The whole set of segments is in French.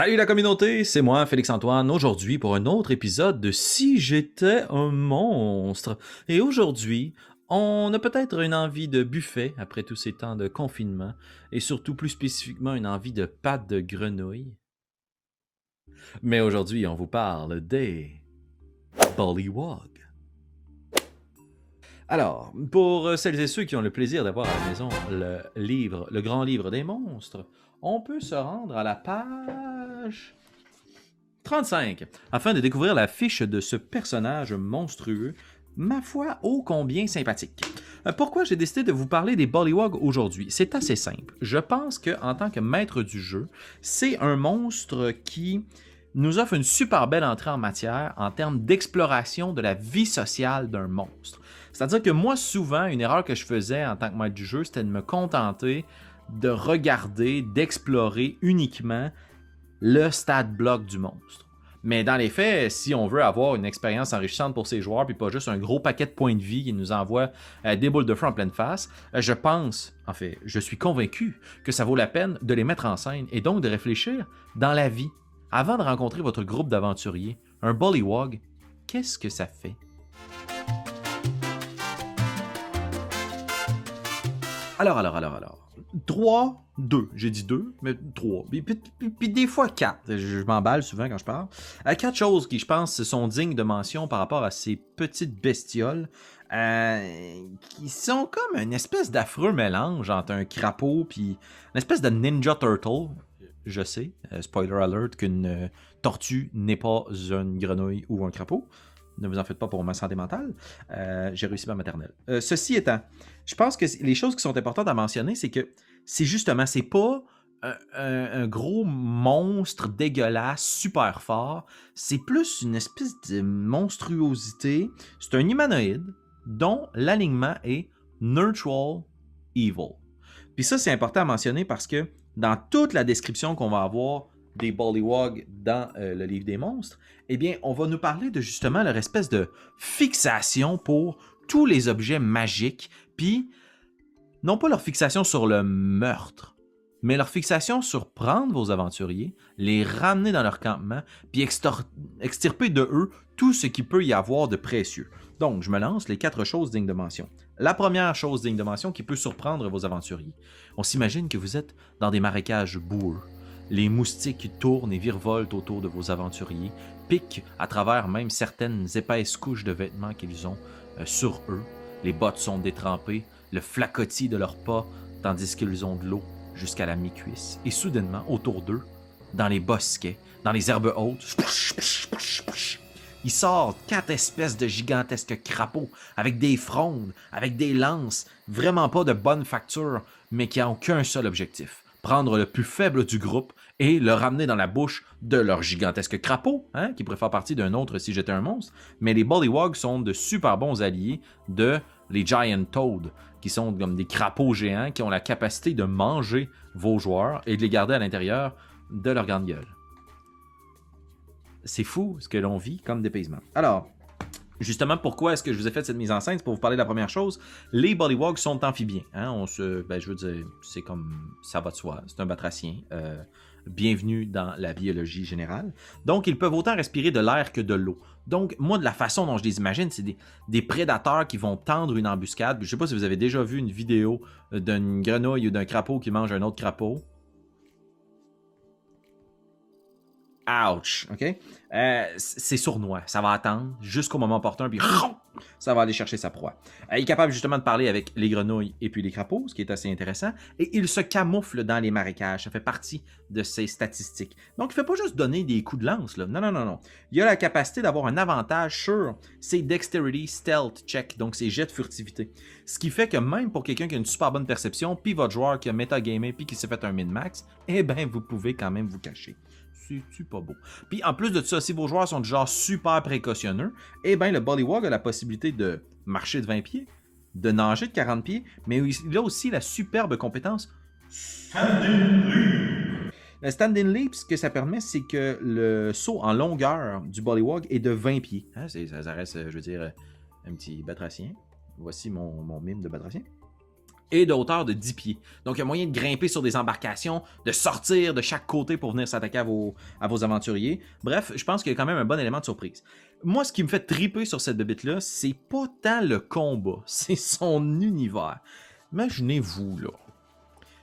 Salut la communauté, c'est moi Félix-Antoine, aujourd'hui pour un autre épisode de Si j'étais un monstre. Et aujourd'hui, on a peut-être une envie de buffet après tous ces temps de confinement, et surtout plus spécifiquement une envie de pâte de grenouille. Mais aujourd'hui, on vous parle des Bullywog. Alors, pour celles et ceux qui ont le plaisir d'avoir à la maison le livre, le grand livre des monstres, on peut se rendre à la page 35 afin de découvrir la fiche de ce personnage monstrueux, ma foi ô combien sympathique. Euh, pourquoi j'ai décidé de vous parler des Bollywogs aujourd'hui? C'est assez simple. Je pense que en tant que maître du jeu, c'est un monstre qui nous offre une super belle entrée en matière en termes d'exploration de la vie sociale d'un monstre. C'est-à-dire que moi, souvent, une erreur que je faisais en tant que maître du jeu, c'était de me contenter de regarder, d'explorer uniquement le stade bloc du monstre. Mais dans les faits, si on veut avoir une expérience enrichissante pour ses joueurs, puis pas juste un gros paquet de points de vie qui nous envoie euh, des boules de feu en pleine face, euh, je pense, en fait, je suis convaincu que ça vaut la peine de les mettre en scène et donc de réfléchir dans la vie. Avant de rencontrer votre groupe d'aventuriers, un Bullywog, qu'est-ce que ça fait? Alors, alors, alors, alors. 3, 2. J'ai dit 2, mais 3. Puis, des fois 4. Je, m'emballe souvent quand je parle. Euh, quatre choses qui, je pense, sont dignes de mention par rapport à ces petites bestioles. Euh, qui sont comme une espèce d'affreux mélange entre un crapaud puis une espèce de Ninja Turtle. Je sais, euh, spoiler alert, qu'une tortue n'est pas une grenouille ou un crapaud. Ne vous en faites pas pour ma santé mentale. J'ai réussi ma maternelle. ceci étant, je pense que les choses qui sont importantes à mentionner, c'est que c'est justement, c'est pas un, gros monstre dégueulasse, super fort. C'est plus une espèce de monstruosité. C'est un humanoïde dont l'alignement est neutral evil. Puis ça, c'est important à mentionner parce que dans toute la description qu'on va avoir des Bullywog dans euh, le livre des monstres, eh bien, on va nous parler de justement leur espèce de fixation pour tous les objets magiques, puis non pas leur fixation sur le meurtre, mais leur fixation sur prendre vos aventuriers, les ramener dans leur campement, puis extirper de eux tout ce qui peut y avoir de précieux. Donc, je me lance les quatre choses dignes de mention. La première chose digne de mention qui peut surprendre vos aventuriers. On s'imagine que vous êtes dans des marécages boueux. Les moustiques tournent et virevoltent autour de vos aventuriers, piquent à travers même certaines épaisses couches de vêtements qu'ils ont euh, sur eux. Les bottes sont détrempées, le flacotis de leurs pas, tandis qu'ils ont de l'eau jusqu'à la mi-cuisse. Et soudainement, autour d'eux, dans les bosquets, dans les herbes hautes, il sort quatre espèces de gigantesques crapauds avec des frondes, avec des lances, vraiment pas de bonne facture, mais qui n'ont qu'un seul objectif prendre le plus faible du groupe et le ramener dans la bouche de leur gigantesque crapaud, hein, qui pourrait faire partie d'un autre si j'étais un monstre. Mais les Bollywogs sont de super bons alliés de les Giant Toad, qui sont comme des crapauds géants qui ont la capacité de manger vos joueurs et de les garder à l'intérieur de leur grande gueule. C'est fou ce que l'on vit comme dépaysement. Alors, Justement, pourquoi est-ce que je vous ai fait cette mise en scène? Pour vous parler de la première chose Les Bollywogs sont amphibiens. Hein? Ben, je veux dire, c'est comme ça va de soi. C'est un batracien. Euh, bienvenue dans la biologie générale. Donc, ils peuvent autant respirer de l'air que de l'eau. Donc, moi, de la façon dont je les imagine, c'est des, prédateurs qui vont tendre une embuscade. Je ne sais pas si vous avez déjà vu une vidéo euh, d'une grenouille ou d'un crapaud qui mange un autre crapaud. Ouch, OK? Euh, c'est sournois. Ça va attendre jusqu'au moment opportun, puis ça va aller chercher sa proie. Euh, il est capable justement de parler avec les grenouilles et puis les crapauds, ce qui est assez intéressant. Et il se camoufle dans les marécages. Ça fait partie de ses statistiques. Donc, il ne fait pas juste donner des coups de lance. Là. Non, non, non, non. Il a la capacité d'avoir un avantage sur ses Dexterity Stealth Check, donc ses jets de furtivité. Ce qui fait que même pour quelqu'un qui a une super bonne perception, puis votre joueur qui a metagamé puis qui s'est fait un min-max, eh bien, vous pouvez quand même vous cacher c'est pas beau? Puis en plus de ça, si vos joueurs sont du genre super précautionneux, eh bien le Bullywog a la possibilité de marcher de 20 pieds, de nager de 40 pieds, mais il a aussi la superbe compétence Standing Leap. Le Standing Leap, ce que ça permet, c'est que le saut en longueur du Bullywog est de 20 pieds. Hein, ça, reste, je veux dire, un petit batracien. Voici mon, mon mime de batracien. Et de hauteur de 10 pieds. Donc, il y a moyen de grimper sur des embarcations, de sortir de chaque côté pour venir s'attaquer à vos, à vos aventuriers. Bref, je pense qu'il y a quand même un bon élément de surprise. Moi, ce qui me fait triper sur cette bébite-là, c'est pas tant le combat, c'est son univers. Imaginez-vous, là.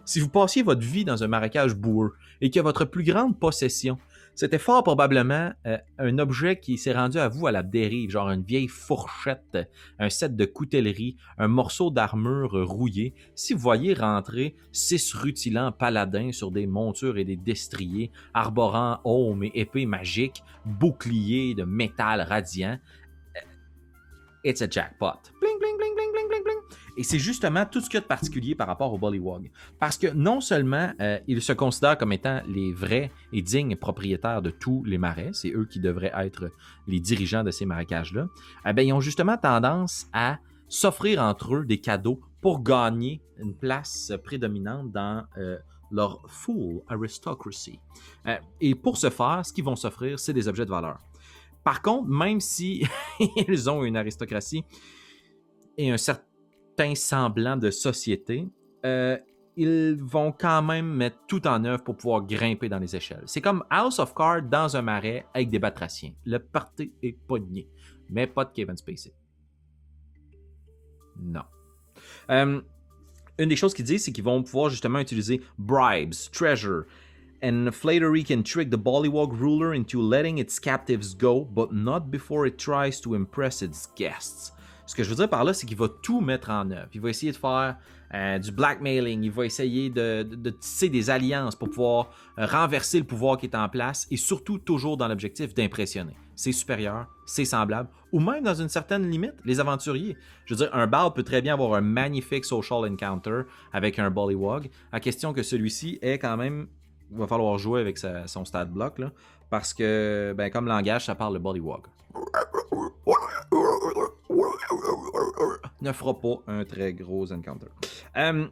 Si vous passiez votre vie dans un marécage boueux et que votre plus grande possession, c'était fort probablement euh, un objet qui s'est rendu à vous à la dérive, genre une vieille fourchette, un set de coutellerie, un morceau d'armure rouillé. Si vous voyez rentrer six rutilants paladins sur des montures et des destriers, arborant aumes et épées magiques, boucliers de métal radiant, euh, it's a jackpot. Et c'est justement tout ce qu'il y a de particulier par rapport au Bullywog. Parce que non seulement euh, ils se considèrent comme étant les vrais et dignes propriétaires de tous les marais, c'est eux qui devraient être les dirigeants de ces marécages-là, eh bien, ils ont justement tendance à s'offrir entre eux des cadeaux pour gagner une place prédominante dans euh, leur full aristocracy. Euh, et pour ce faire, ce qu'ils vont s'offrir, c'est des objets de valeur. Par contre, même si ils ont une aristocratie et un certain semblant de société, euh, ils vont quand même mettre tout en œuvre pour pouvoir grimper dans les échelles. C'est comme House of Cards dans un marais avec des batraciens. Le party est pogné, mais pas de Kevin Spacey. Non. Euh, une des choses qu'ils disent, c'est qu'ils vont pouvoir justement utiliser bribes, treasure, and flattery can trick the Bollywog ruler into letting its captives go, but not before it tries to impress its guests. Ce que je veux dire par là, c'est qu'il va tout mettre en œuvre. Il va essayer de faire euh, du blackmailing, il va essayer de, tisser des alliances pour pouvoir euh, renverser le pouvoir qui est en place et surtout toujours dans l'objectif d'impressionner ses supérieurs, ses semblables, ou même dans une certaine limite, les aventuriers. Je veux dire, un bard peut très bien avoir un magnifique social encounter avec un Bullywog, à question que celui-ci est quand même il va falloir jouer avec son stade bloc, là, parce que, ben, comme langage, ça parle le Bullywog ne fera pas un très gros encounter. Euh,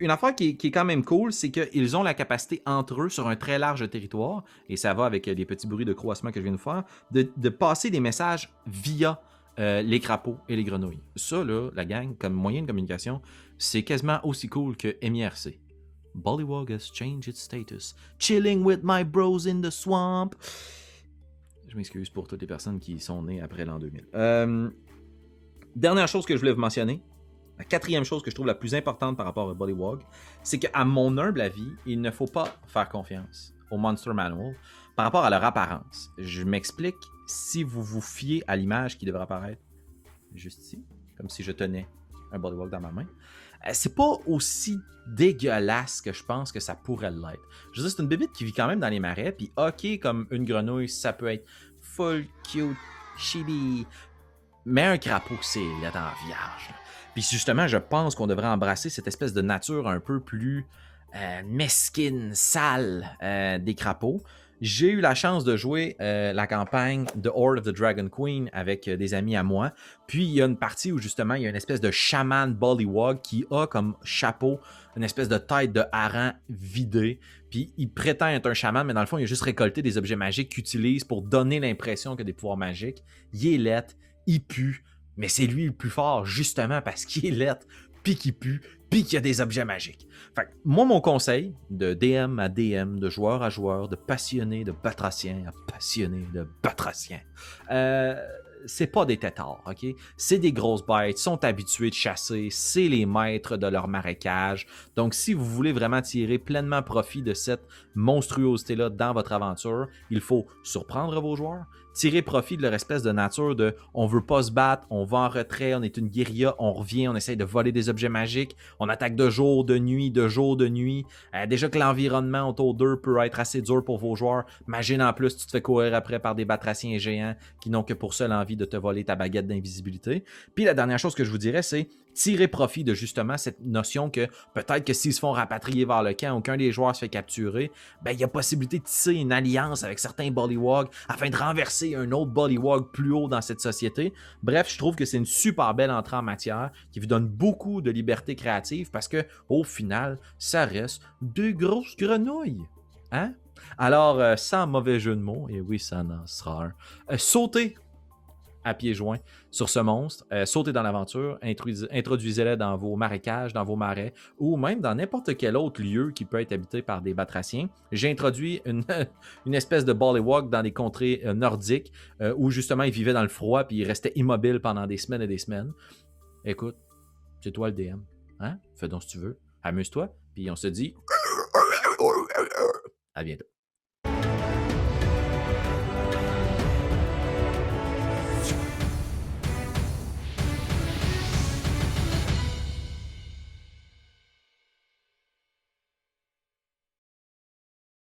une affaire qui, est quand même cool, c'est qu'ils ont la capacité entre eux sur un très large territoire, et ça va avec les petits bruits de croissement que je viens de faire, de, passer des messages via euh, les crapauds et les grenouilles. Ça, là, la gang, comme moyen de communication, c'est quasiment aussi cool que MIRC. Bullywog has changed its status. Chilling with my bros in the swamp. Je m'excuse pour toutes les personnes qui sont nées après l'an 2000. Euh, Dernière chose que je voulais vous mentionner, la quatrième chose que je trouve la plus importante par rapport à Bullywog, c'est qu'à mon humble avis, il ne faut pas faire confiance au Monster Manual par rapport à leur apparence. Je m'explique, si vous vous fiez à l'image qui devrait apparaître juste ici, comme si je tenais un Bullywog dans ma main, euh, c'est pas aussi dégueulasse que je pense que ça pourrait l'être. Je veux dire, c'est une bébite qui vit quand même dans les marais, puis ok, comme une grenouille, ça peut être full cute, chibi, mais un crapaud, c'est là en vierge. Puis justement, je pense qu'on devrait embrasser cette espèce de nature un peu plus euh, mesquine, sale euh, des crapauds. J'ai eu la chance de jouer euh, la campagne de Horde of the Dragon Queen avec des amis à moi. Puis il y a une partie où justement il y a une espèce de chaman Bullywog qui a comme chapeau une espèce de tête de hareng vidée. Puis il prétend être un chaman, mais dans le fond il a juste récolté des objets magiques qu'il utilise pour donner l'impression qu'il a des pouvoirs magiques. Il est lettre, il pue, mais c'est lui le plus fort justement parce qu'il est lettre, puis qu'il pue, puis qu'il y a des objets magiques. Fait moi, mon conseil, de DM à DM, de joueur à joueur, de passionné de batracien à passionné de batracien, euh, c'est pas des têtards, ok? C'est des grosses bêtes, sont habitués de chasser, c'est les maîtres de leur marécage. Donc, si vous voulez vraiment tirer pleinement profit de cette monstruosité-là dans votre aventure, il faut surprendre vos joueurs, tirer profit de leur espèce de nature de on veut pas se battre, on va en retrait, on est une guérilla, on revient, on essaye de voler des objets magiques, on attaque de jour, de nuit, de jour, de nuit. Euh, déjà que l'environnement autour d'eux peut être assez dur pour vos joueurs. Imagine en plus, tu te fais courir après par des batraciens géants qui n'ont que pour seule envie de te voler ta baguette d'invisibilité. Puis la dernière chose que je vous dirais, c'est tirer profit de justement cette notion que peut-être que s'ils se font rapatrier vers le camp, aucun des joueurs se fait capturer, ben il y a possibilité de tisser une alliance avec certains Bullywog afin de renverser un autre Bullywog plus haut dans cette société. Bref, je trouve que c'est une super belle entrée en matière qui vous donne beaucoup de liberté créative parce que au final, ça reste de grosses grenouilles. Hein? Alors, euh, sans mauvais jeu de mots, et oui, ça en sera un, euh, sautez à pieds joints sur ce monstre, euh, sautez dans l'aventure, introduisez-les dans vos marécages, dans vos marais, ou même dans n'importe quel autre lieu qui peut être habité par des batraciens. J'ai introduit une, une espèce de ballywalk dans des contrées euh, nordiques euh, où justement ils vivaient dans le froid puis ils restaient immobiles pendant des semaines et des semaines. Écoute, c'est toi le DM. Hein? Fais donc ce que tu veux. Amuse-toi. Puis on se dit à bientôt.